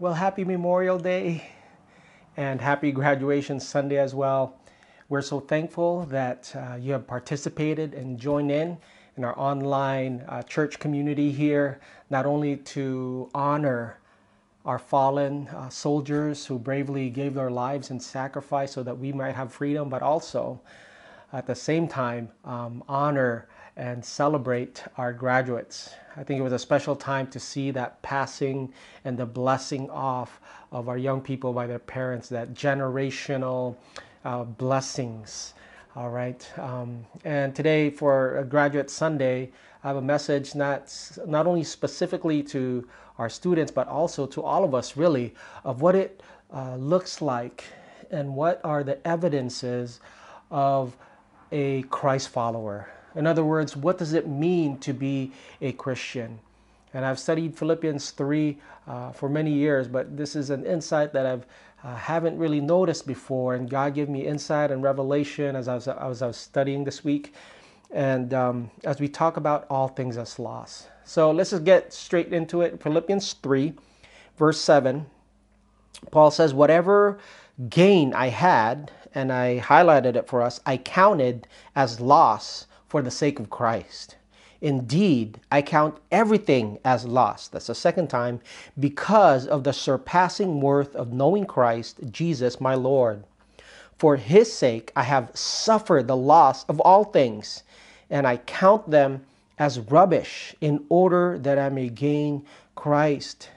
Well, happy Memorial Day and happy graduation Sunday as well. We're so thankful that uh, you have participated and joined in in our online uh, church community here, not only to honor our fallen uh, soldiers who bravely gave their lives in sacrifice so that we might have freedom, but also at the same time um, honor and celebrate our graduates. I think it was a special time to see that passing and the blessing off of our young people by their parents, that generational uh, blessings. All right. Um, and today, for Graduate Sunday, I have a message not, not only specifically to our students, but also to all of us, really, of what it uh, looks like and what are the evidences of a Christ follower. In other words, what does it mean to be a Christian? And I've studied Philippians 3 uh, for many years, but this is an insight that I've uh, haven't really noticed before. And God gave me insight and revelation as I was, as I was studying this week. And um, as we talk about all things as loss. So let's just get straight into it. Philippians 3, verse 7. Paul says, Whatever gain I had, and I highlighted it for us, I counted as loss for the sake of Christ. Indeed, I count everything as lost. That's the second time, because of the surpassing worth of knowing Christ, Jesus, my Lord. For his sake, I have suffered the loss of all things, and I count them as rubbish in order that I may gain Christ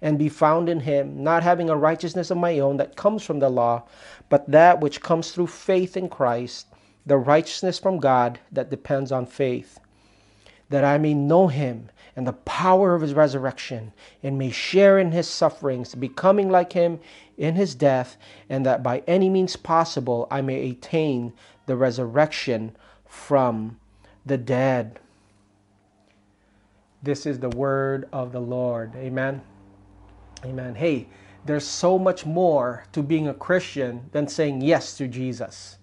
and be found in him, not having a righteousness of my own that comes from the law, but that which comes through faith in Christ the righteousness from God that depends on faith, that I may know him and the power of his resurrection, and may share in his sufferings, becoming like him in his death, and that by any means possible I may attain the resurrection from the dead. This is the word of the Lord. Amen. Amen. Hey, there's so much more to being a Christian than saying yes to Jesus.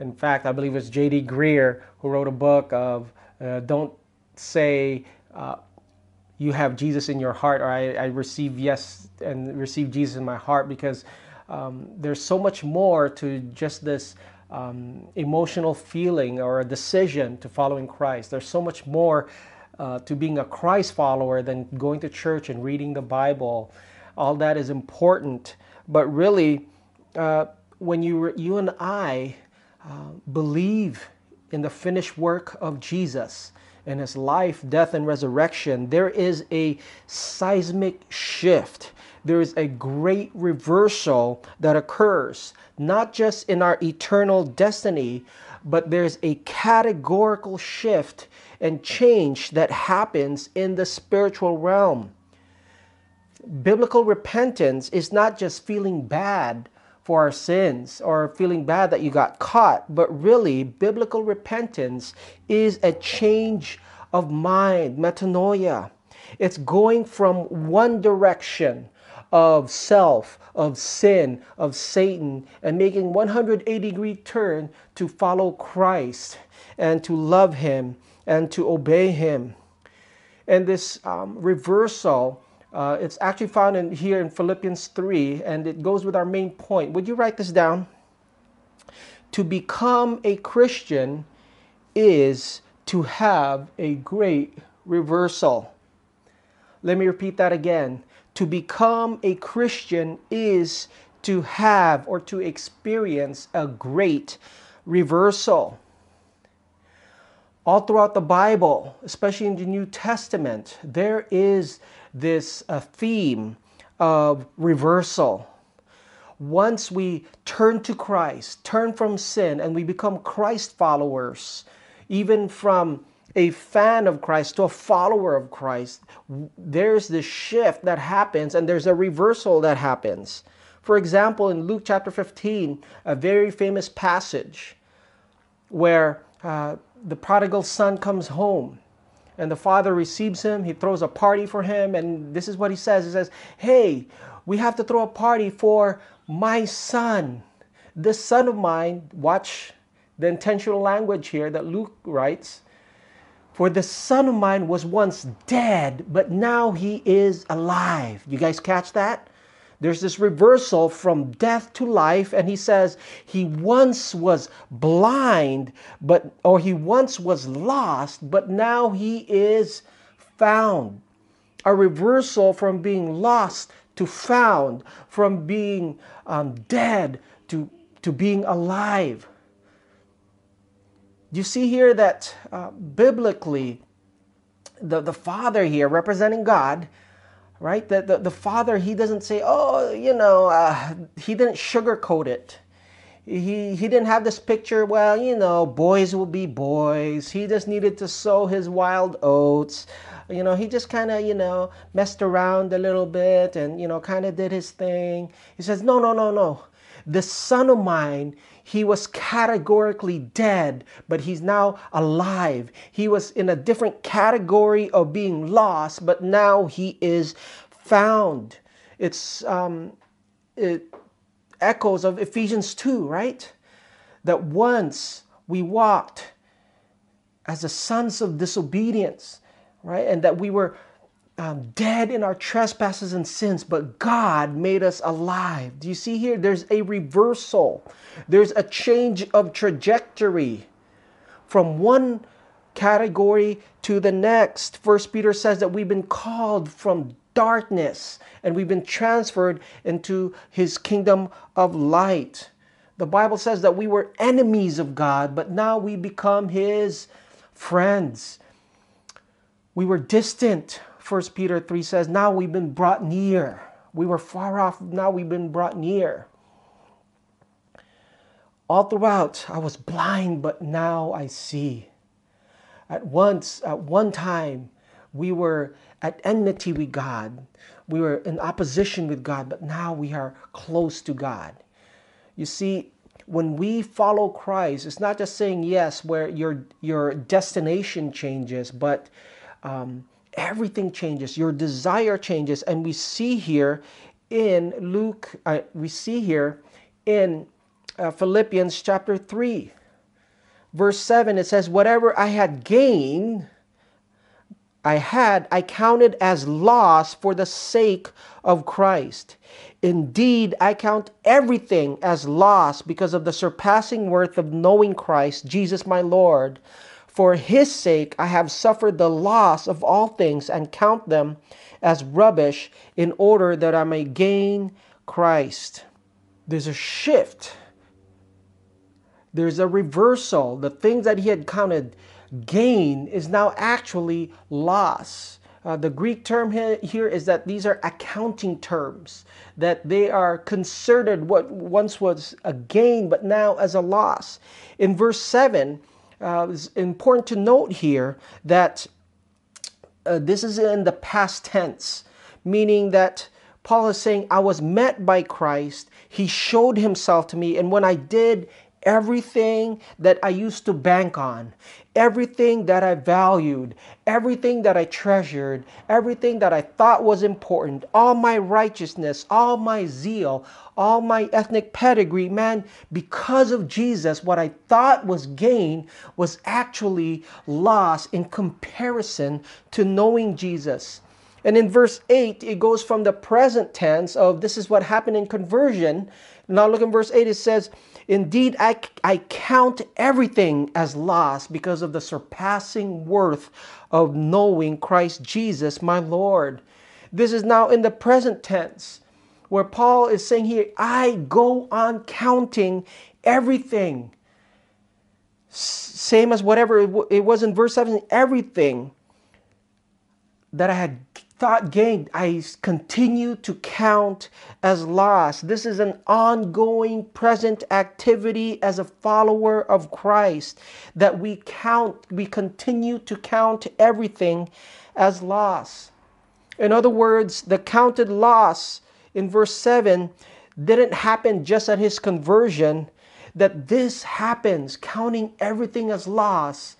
In fact, I believe it's J.D. Greear who wrote a book of uh, Don't Say uh, You Have Jesus in Your Heart or I, I, receive yes and receive Jesus in my heart because um, there's so much more to just this um, emotional feeling or a decision to following Christ. There's so much more uh, to being a Christ follower than going to church and reading the Bible. All that is important, but really, uh, when you you and I believe in the finished work of Jesus and his life, death, and resurrection, there is a seismic shift. There is a great reversal that occurs, not just in our eternal destiny, but there's a categorical shift and change that happens in the spiritual realm. Biblical repentance is not just feeling bad for our sins or feeling bad that you got caught, but really, biblical repentance is a change of mind, metanoia. It's going from one direction of self, of sin, of Satan, and making 180 degree turn to follow Christ and to love Him and to obey Him. And this um, reversal uh, it's actually found in here in Philippians 3, and it goes with our main point. Would you write this down? To become a Christian is to have a great reversal. Let me repeat that again. To become a Christian is to have or to experience a great reversal. All throughout the Bible, especially in the New Testament, there is this uh, theme of reversal. Once we turn to Christ, turn from sin, and we become Christ followers, even from a fan of Christ to a follower of Christ, there's this shift that happens and there's a reversal that happens. For example, in Luke chapter 15, a very famous passage where uh, the prodigal son comes home and the father receives him. He throws a party for him. And this is what he says He says, Hey, we have to throw a party for my son. This son of mine, watch the intentional language here that Luke writes. For the son of mine was once dead, but now he is alive. You guys catch that? There's this reversal from death to life, and he says he once was blind, but or he once was lost, but now he is found. A reversal from being lost to found, from being um, dead to, to being alive. You see here that uh, biblically, the, the Father here representing God, right? The, the, the Father, he doesn't say, oh, you know, uh, he didn't sugarcoat it. He, he didn't have this picture, well, you know, boys will be boys. He just needed to sow his wild oats. You know, he just kind of, you know, messed around a little bit and, you know, kind of did his thing. He says, no, no, no, no. The son of mine, he was categorically dead, but he's now alive. He was in a different category of being lost, but now he is found. It's um, it echoes of Ephesians 2, right? That once we walked as the sons of disobedience, right? And that we were um, dead in our trespasses and sins, but God made us alive. Do you see here? There's a reversal, there's a change of trajectory from one category to the next. First Peter says that we've been called from darkness and we've been transferred into his kingdom of light. The Bible says that we were enemies of God, but now we become his friends. We were distant 1 Peter 3 says, Now we've been brought near. We were far off, now we've been brought near. All throughout, I was blind, but now I see. At once, at one time, we were at enmity with God. We were in opposition with God, but now we are close to God. You see, when we follow Christ, it's not just saying yes, where your your destination changes, but um, everything changes, your desire changes. And we see here in Luke, uh, we see here in uh, Philippians chapter 3, verse 7, it says, Whatever I had gained, I had, I counted as loss for the sake of Christ. Indeed, I count everything as loss because of the surpassing worth of knowing Christ, Jesus my Lord for his sake I have suffered the loss of all things and count them as rubbish in order that I may gain Christ. There's a shift. There's a reversal. The things that he had counted gain is now actually loss. Uh, the Greek term here is that these are accounting terms, that they are considered what once was a gain, but now as a loss. In verse 7, uh, it's important to note here that uh, this is in the past tense, meaning that Paul is saying, I was met by Christ. He showed himself to me. And when I did everything that I used to bank on, everything that I valued, everything that I treasured, everything that I thought was important, all my righteousness, all my zeal, all my ethnic pedigree, man, because of Jesus, what I thought was gain was actually loss in comparison to knowing Jesus. And in verse 8, it goes from the present tense of this is what happened in conversion. Now look in verse 8, it says, Indeed, I, I count everything as loss because of the surpassing worth of knowing Christ Jesus, my Lord. This is now in the present tense, where Paul is saying here, I go on counting everything. Same as whatever it was in verse 7, everything that I had thought gained, I continue to count as loss. This is an ongoing present activity as a follower of Christ that we count, we continue to count everything as loss. In other words, the counted loss in verse 7 didn't happen just at his conversion, that this happens, counting everything as loss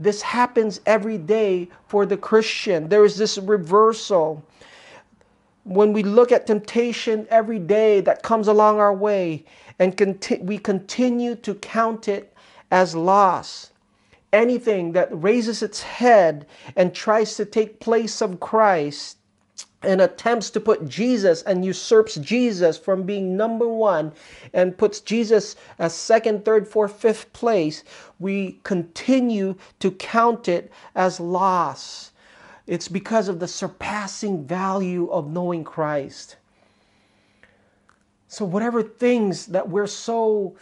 this happens every day for the Christian. There is this reversal. When we look at temptation every day that comes along our way, and conti- we continue to count it as loss. anything that raises its head and tries to take place of Christ and attempts to put Jesus and usurps Jesus from being number one and puts Jesus as second, third, fourth, fifth place, we continue to count it as loss. It's because of the surpassing value of knowing Christ. So, whatever things that we're so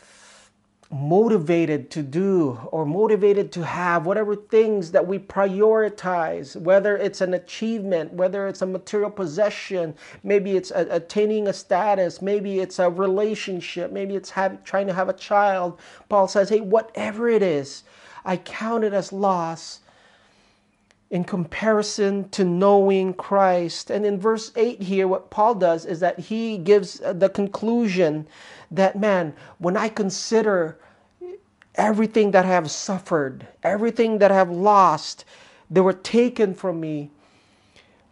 motivated to do or motivated to have, whatever things that we prioritize, whether it's an achievement, whether it's a material possession, maybe it's a, attaining a status, maybe it's a relationship, maybe it's have, trying to have a child. Paul says, hey, whatever it is, I count it as loss in comparison to knowing Christ. And in verse 8 here, what Paul does is that he gives the conclusion that, man, when I consider everything that I have suffered, everything that I have lost, they were taken from me.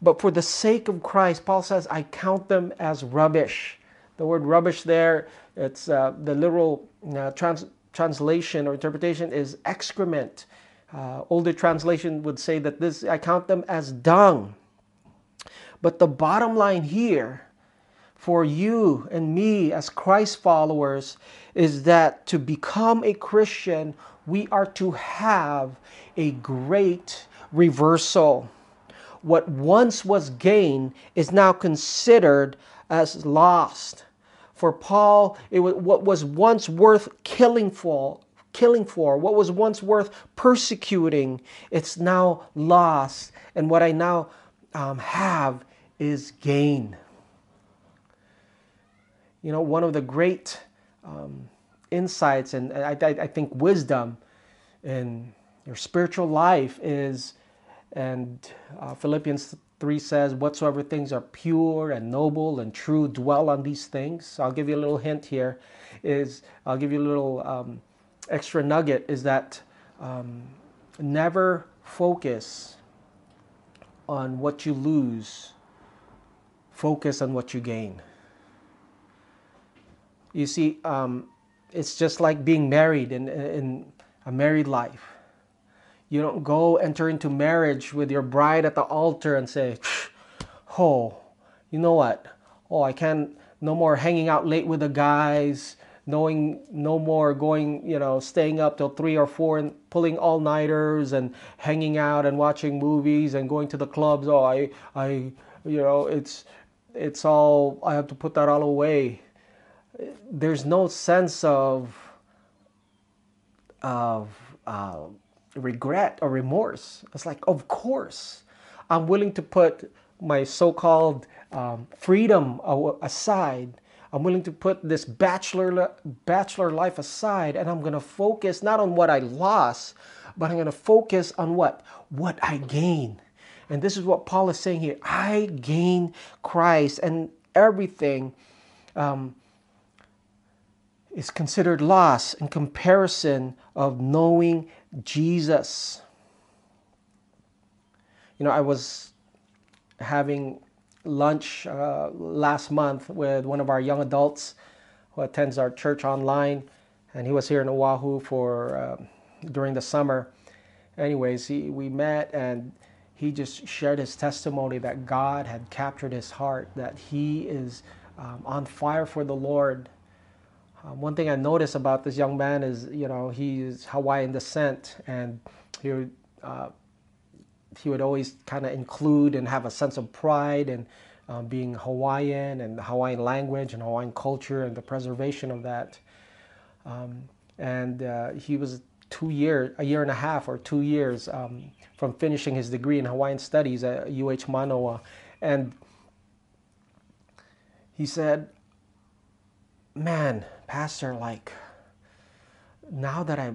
But for the sake of Christ, Paul says, I count them as rubbish. The word rubbish there, it's uh, the literal uh, trans- translation or interpretation is excrement. Uh, older translation would say that this, I count them as dung. But the bottom line here for you and me as Christ followers is that to become a Christian, we are to have a great reversal. What once was gain is now considered as lost. For Paul, it was what was once worth killing for, killing for, what was once worth persecuting, it's now lost. And what I now um, have is gain. You know, one of the great um, insights and I, I, I think wisdom in your spiritual life is, and uh, Philippians 3 says, whatsoever things are pure and noble and true, dwell on these things. So I'll give you a little hint here. Is I'll give you a little um, extra nugget. Is that um, never focus on what you lose. Focus on what you gain. You see, um, it's just like being married in, in a married life. You don't go enter into marriage with your bride at the altar and say, oh, you know what? Oh, I can't, no more hanging out late with the guys, knowing no more going, you know, staying up till three or four and pulling all nighters and hanging out and watching movies and going to the clubs. Oh, I, I, you know, it's, it's all, I have to put that all away there's no sense of of uh, regret or remorse. It's like, of course, I'm willing to put my so-called um, freedom aside. I'm willing to put this bachelor bachelor life aside, and I'm going to focus not on what I lost, but I'm going to focus on what what I gain. And this is what Paul is saying here: I gain Christ, and everything. Um, is considered loss in comparison of knowing Jesus. You know, I was having lunch uh, last month with one of our young adults who attends our church online, and he was here in Oahu for uh, during the summer. Anyways, he, we met and he just shared his testimony that God had captured his heart, that he is um, on fire for the Lord, um, one thing I noticed about this young man is, you know, he's Hawaiian descent, and he uh, he would always kind of include and have a sense of pride in um, being Hawaiian and the Hawaiian language and Hawaiian culture and the preservation of that. Um, and uh, he was two years, a year and a half or two years um, from finishing his degree in Hawaiian studies at UH Manoa, and he said, "Man." Pastor, like, now that I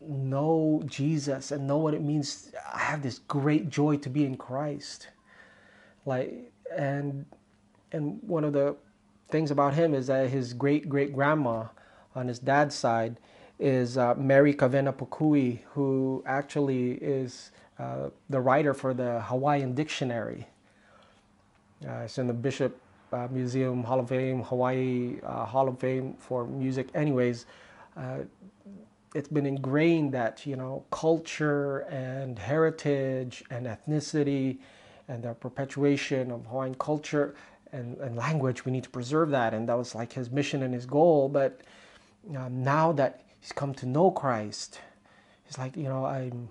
know Jesus and know what it means, I have this great joy to be in Christ. Like, and and one of the things about him is that his great great grandma on his dad's side is uh, Mary Kawena Pukui, who actually is uh, the writer for the Hawaiian Dictionary. Uh, it's in the Bishop uh, Museum Hall of Fame, Hawaii uh, Hall of Fame for music. Anyways, uh, it's been ingrained that you know culture and heritage and ethnicity and the perpetuation of Hawaiian culture and, and language we need to preserve that. And that was like his mission and his goal. But um, now that he's come to know Christ he's like you know I'm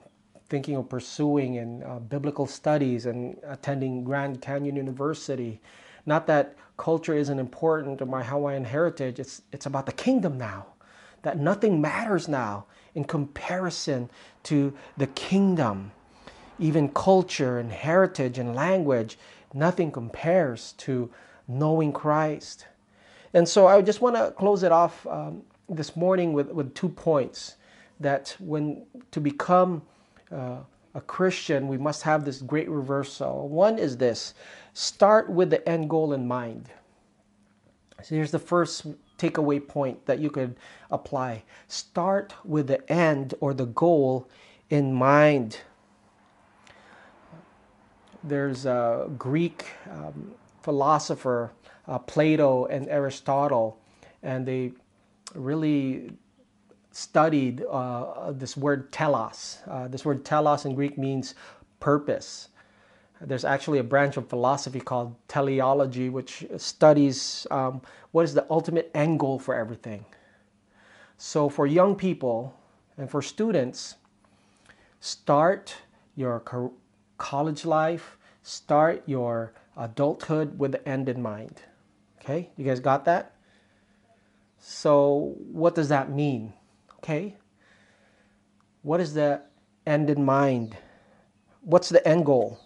thinking of pursuing in uh, biblical studies and attending Grand Canyon University. Not that culture isn't important to my Hawaiian heritage. It's it's about the kingdom now that nothing matters now in comparison to the kingdom. Even culture and heritage and language, nothing compares to knowing Christ. And so I just want to close it off um, this morning with, with two points that when to become uh, a Christian, we must have this great reversal. One is this start with the end goal in mind. So here's the first takeaway point that you could apply. Start with the end or the goal in mind. There's a Greek um, philosopher, uh, Plato and Aristotle, and they really studied uh, this word telos. Uh, this word telos in Greek means purpose. There's actually a branch of philosophy called teleology, which studies um, what is the ultimate end goal for everything. So, for young people and for students, start your college life, start your adulthood with the end in mind. Okay, you guys got that? So, what does that mean? Okay, what is the end in mind? What's the end goal?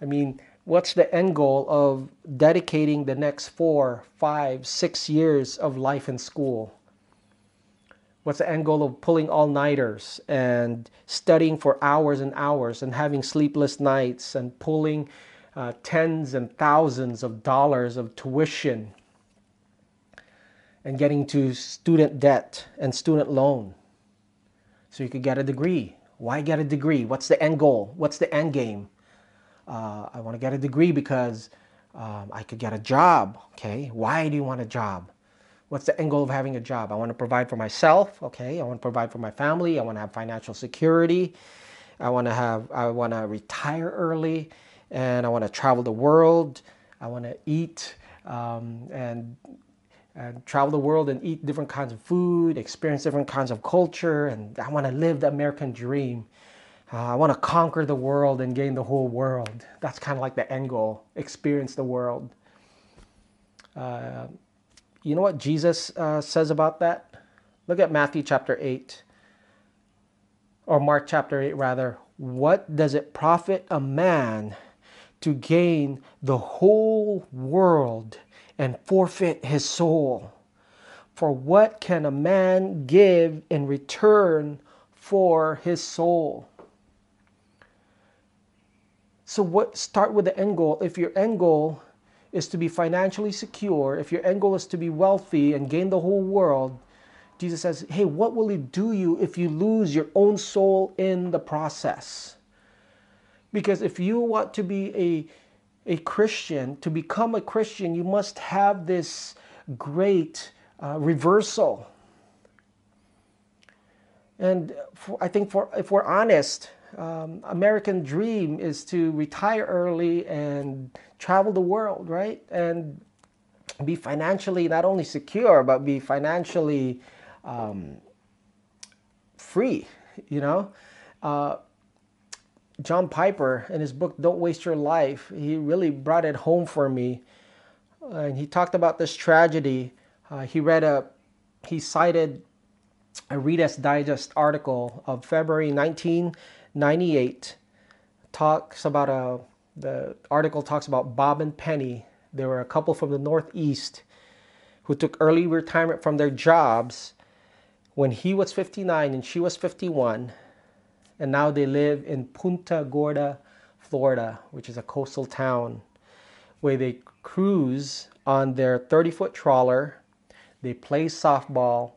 I mean, what's the end goal of dedicating the next four, five, six years of life in school? What's the end goal of pulling all nighters and studying for hours and hours and having sleepless nights and pulling uh, tens and thousands of dollars of tuition and getting to student debt and student loan so you could get a degree? Why get a degree? What's the end goal? What's the end game? Uh, I want to get a degree because um, I could get a job. Okay, why do you want a job? What's the end goal of having a job? I want to provide for myself. Okay, I want to provide for my family. I want to have financial security. I want to have. I want to retire early, and I want to travel the world. I want to eat um, and and travel the world and eat different kinds of food, experience different kinds of culture, and I want to live the American dream. Uh, I want to conquer the world and gain the whole world. That's kind of like the end goal. Experience the world. Uh, you know what Jesus uh, says about that? Look at Matthew chapter 8, or Mark chapter 8, rather. What does it profit a man to gain the whole world and forfeit his soul? For what can a man give in return for his soul? So what start with the end goal. If your end goal is to be financially secure, if your end goal is to be wealthy and gain the whole world, Jesus says, "Hey, what will it do you if you lose your own soul in the process?" Because if you want to be a a Christian, to become a Christian, you must have this great uh, reversal. And for, I think for if we're honest, um, American dream is to retire early and travel the world, right? And be financially not only secure, but be financially um, free, you know? Uh, John Piper, in his book Don't Waste Your Life, he really brought it home for me. and he talked about this tragedy. Uh, he read a, he cited a Reader's Digest article of February 19- 98 talks about a uh, the article talks about Bob and Penny. They were a couple from the Northeast who took early retirement from their jobs when he was 59 and she was 51. And now they live in Punta Gorda, Florida, which is a coastal town where they cruise on their 30 foot trawler, they play softball,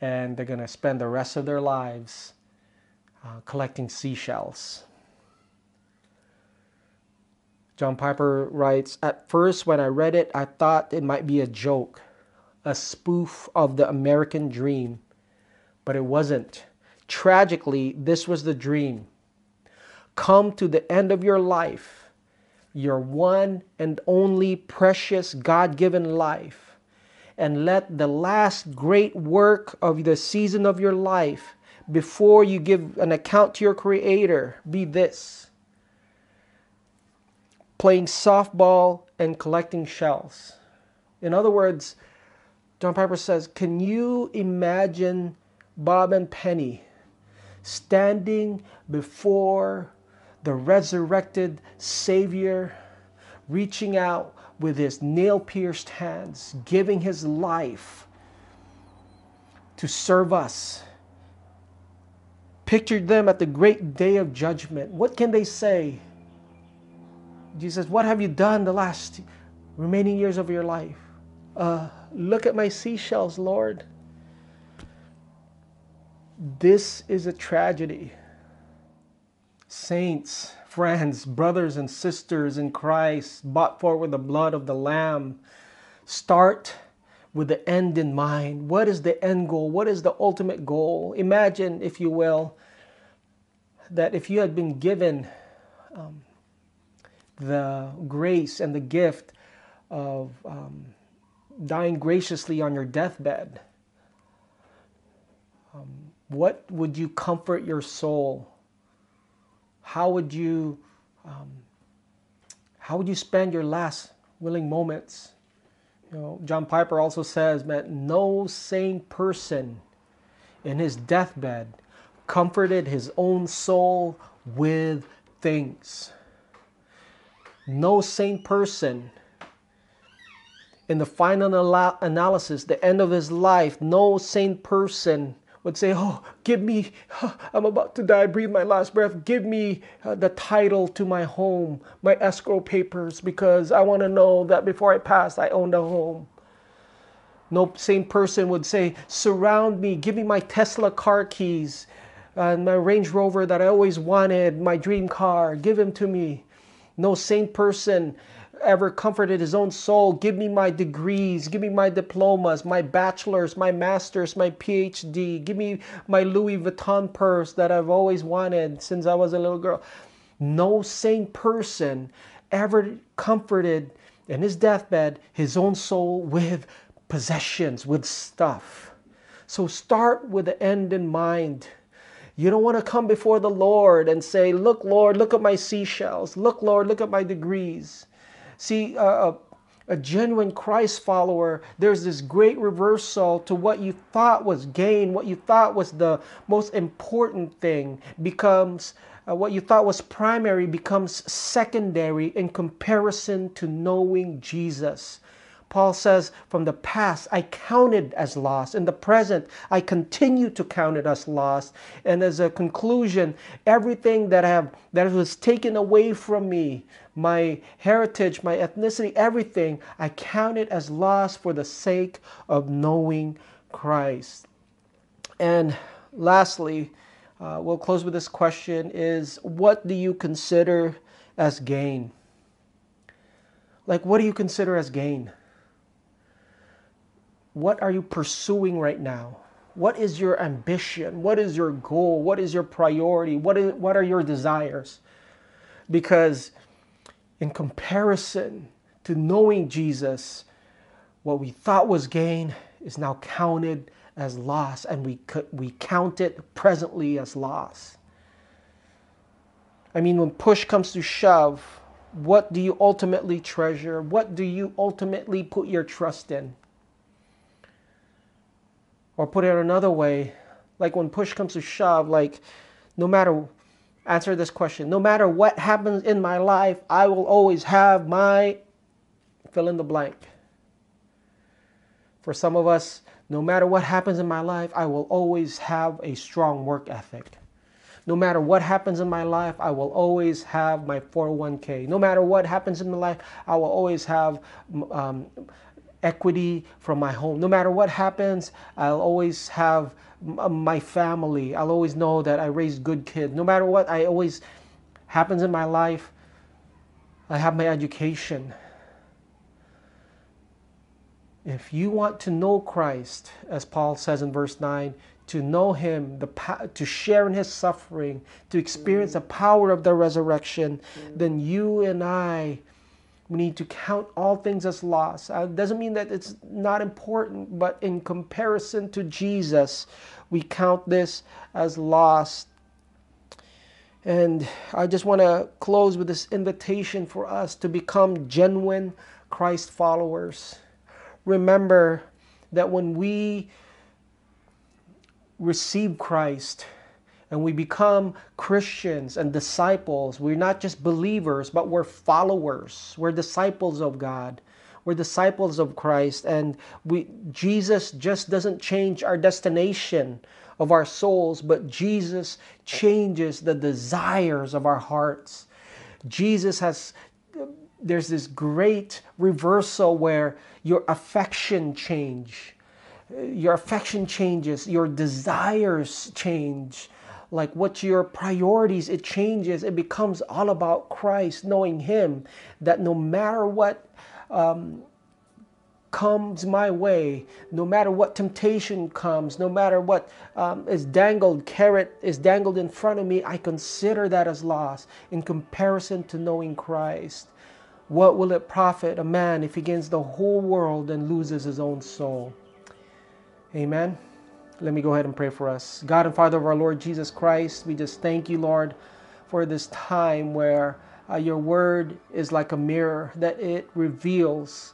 and they're going to spend the rest of their lives uh, collecting seashells. John Piper writes At first, when I read it, I thought it might be a joke, a spoof of the American dream. but it wasn't. Tragically, this was the dream. Come to the end of your life, your one and only precious God given life, and let the last great work of the season of your life before you give an account to your Creator be this playing softball and collecting shells. In other words, John Piper says, Can you imagine Bob and Penny standing before the resurrected Savior, reaching out with his nail pierced hands, giving his life to serve us? Pictured them at the great day of judgment. What can they say? Jesus, what have you done the last remaining years of your life? Uh, look at my seashells, Lord. This is a tragedy. Saints, friends, brothers, and sisters in Christ, bought for with the blood of the Lamb, start with the end in mind. What is the end goal? What is the ultimate goal? Imagine, if you will, that if you had been given um, the grace and the gift of um, dying graciously on your deathbed, um, what would you comfort your soul? How would you um, how would you spend your last willing moments? You know, John Piper also says that no sane person in his deathbed comforted his own soul with things. No sane person in the final analysis, the end of his life, no sane person would say, Oh, give me, I'm about to die, breathe my last breath, give me uh, the title to my home, my escrow papers, because I want to know that before I pass, I owned a home. No sane person would say, Surround me, give me my Tesla car keys, and my Range Rover that I always wanted, my dream car, give him to me. No sane person ever comforted his own soul. Give me my degrees, give me my diplomas, my bachelor's, my master's, my PhD. Give me my Louis Vuitton purse that I've always wanted since I was a little girl. No sane person ever comforted in his deathbed his own soul with possessions, with stuff. So start with the end in mind. You don't want to come before the Lord and say, Look, Lord, look at my seashells. Look, Lord, look at my degrees. See, uh, a genuine Christ follower, there's this great reversal to what you thought was gain, what you thought was the most important thing becomes uh, what you thought was primary becomes secondary in comparison to knowing Jesus. Paul says, From the past, I counted as lost. In the present, I continue to count it as lost. And as a conclusion, everything that, I have, that was taken away from me, my heritage, my ethnicity, everything, I count it as loss for the sake of knowing Christ. And lastly, uh, we'll close with this question is what do you consider as gain? Like, what do you consider as gain? What are you pursuing right now? What is your ambition? What is your goal? What is your priority? What, is, what are your desires? Because in comparison to knowing Jesus, what we thought was gain is now counted as loss, and we, we count it presently as loss. I mean, when push comes to shove, what do you ultimately treasure? What do you ultimately put your trust in? Or put it another way, like when push comes to shove, like no matter answer this question. No matter what happens in my life, I will always have my fill in the blank. For some of us, no matter what happens in my life, I will always have a strong work ethic. No matter what happens in my life, I will always have my 401k. No matter what happens in my life, I will always have um, equity from my home. No matter what happens, I'll always have uh, my family. I'll always know that I raised good kids. No matter what I always happens in my life, I have my education. If you want to know Christ, as Paul says in verse 9, to know him, the to share in his suffering, to experience the power of the resurrection, then you and I we need to count all things as loss. Uh, doesn't mean that it's not important, but in comparison to Jesus, we count this as loss. And I just want to close with this invitation for us to become genuine Christ followers. Remember that when we receive Christ and we become Christians and disciples, we're not just believers, but we're followers. We're disciples of God. We're disciples of Christ and we Jesus just doesn't change our destination of our souls, but Jesus changes the desires of our hearts. Jesus has there's this great reversal where your affection change your affection changes, your desires change, like what your priorities, it changes. It becomes all about Christ, knowing Him, that no matter what um, comes my way, no matter what temptation comes, no matter what um, is dangled, carrot is dangled in front of me, I consider that as loss in comparison to knowing Christ. What will it profit a man if he gains the whole world and loses his own soul? Amen. Let me go ahead and pray for us. God and Father of our Lord Jesus Christ, we just thank you, Lord, for this time where uh, your word is like a mirror, that it reveals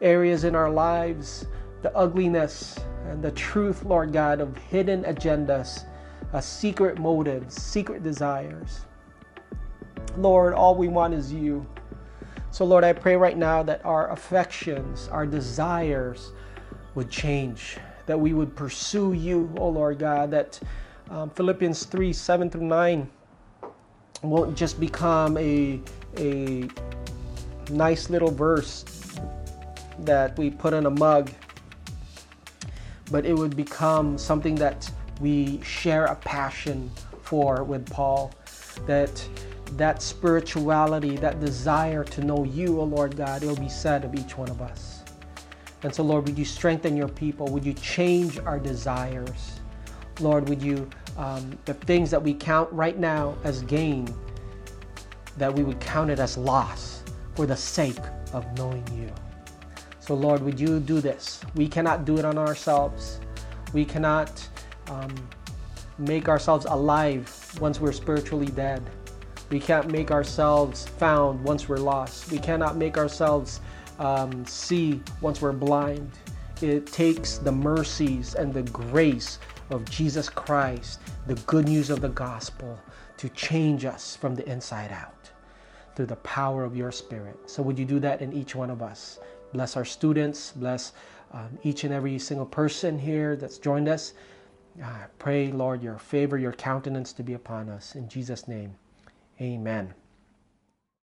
areas in our lives, the ugliness and the truth, Lord God, of hidden agendas, uh, secret motives, secret desires. Lord, all we want is you. So, Lord, I pray right now that our affections, our desires would change that we would pursue you, oh Lord God, that um, Philippians 3 7 through 9 won't just become a, a nice little verse that we put in a mug, but it would become something that we share a passion for with Paul. That that spirituality, that desire to know you, O oh Lord God, it will be said of each one of us. And so, Lord, would you strengthen your people? Would you change our desires? Lord, would you, um, the things that we count right now as gain, that we would count it as loss for the sake of knowing you. So, Lord, would you do this? We cannot do it on ourselves. We cannot um, make ourselves alive once we're spiritually dead. We can't make ourselves found once we're lost. We cannot make ourselves um, see once we're blind. It takes the mercies and the grace of Jesus Christ, the good news of the gospel, to change us from the inside out through the power of your Spirit. So, would you do that in each one of us? Bless our students, bless um, each and every single person here that's joined us. I pray, Lord, your favor, your countenance to be upon us. In Jesus' name, amen.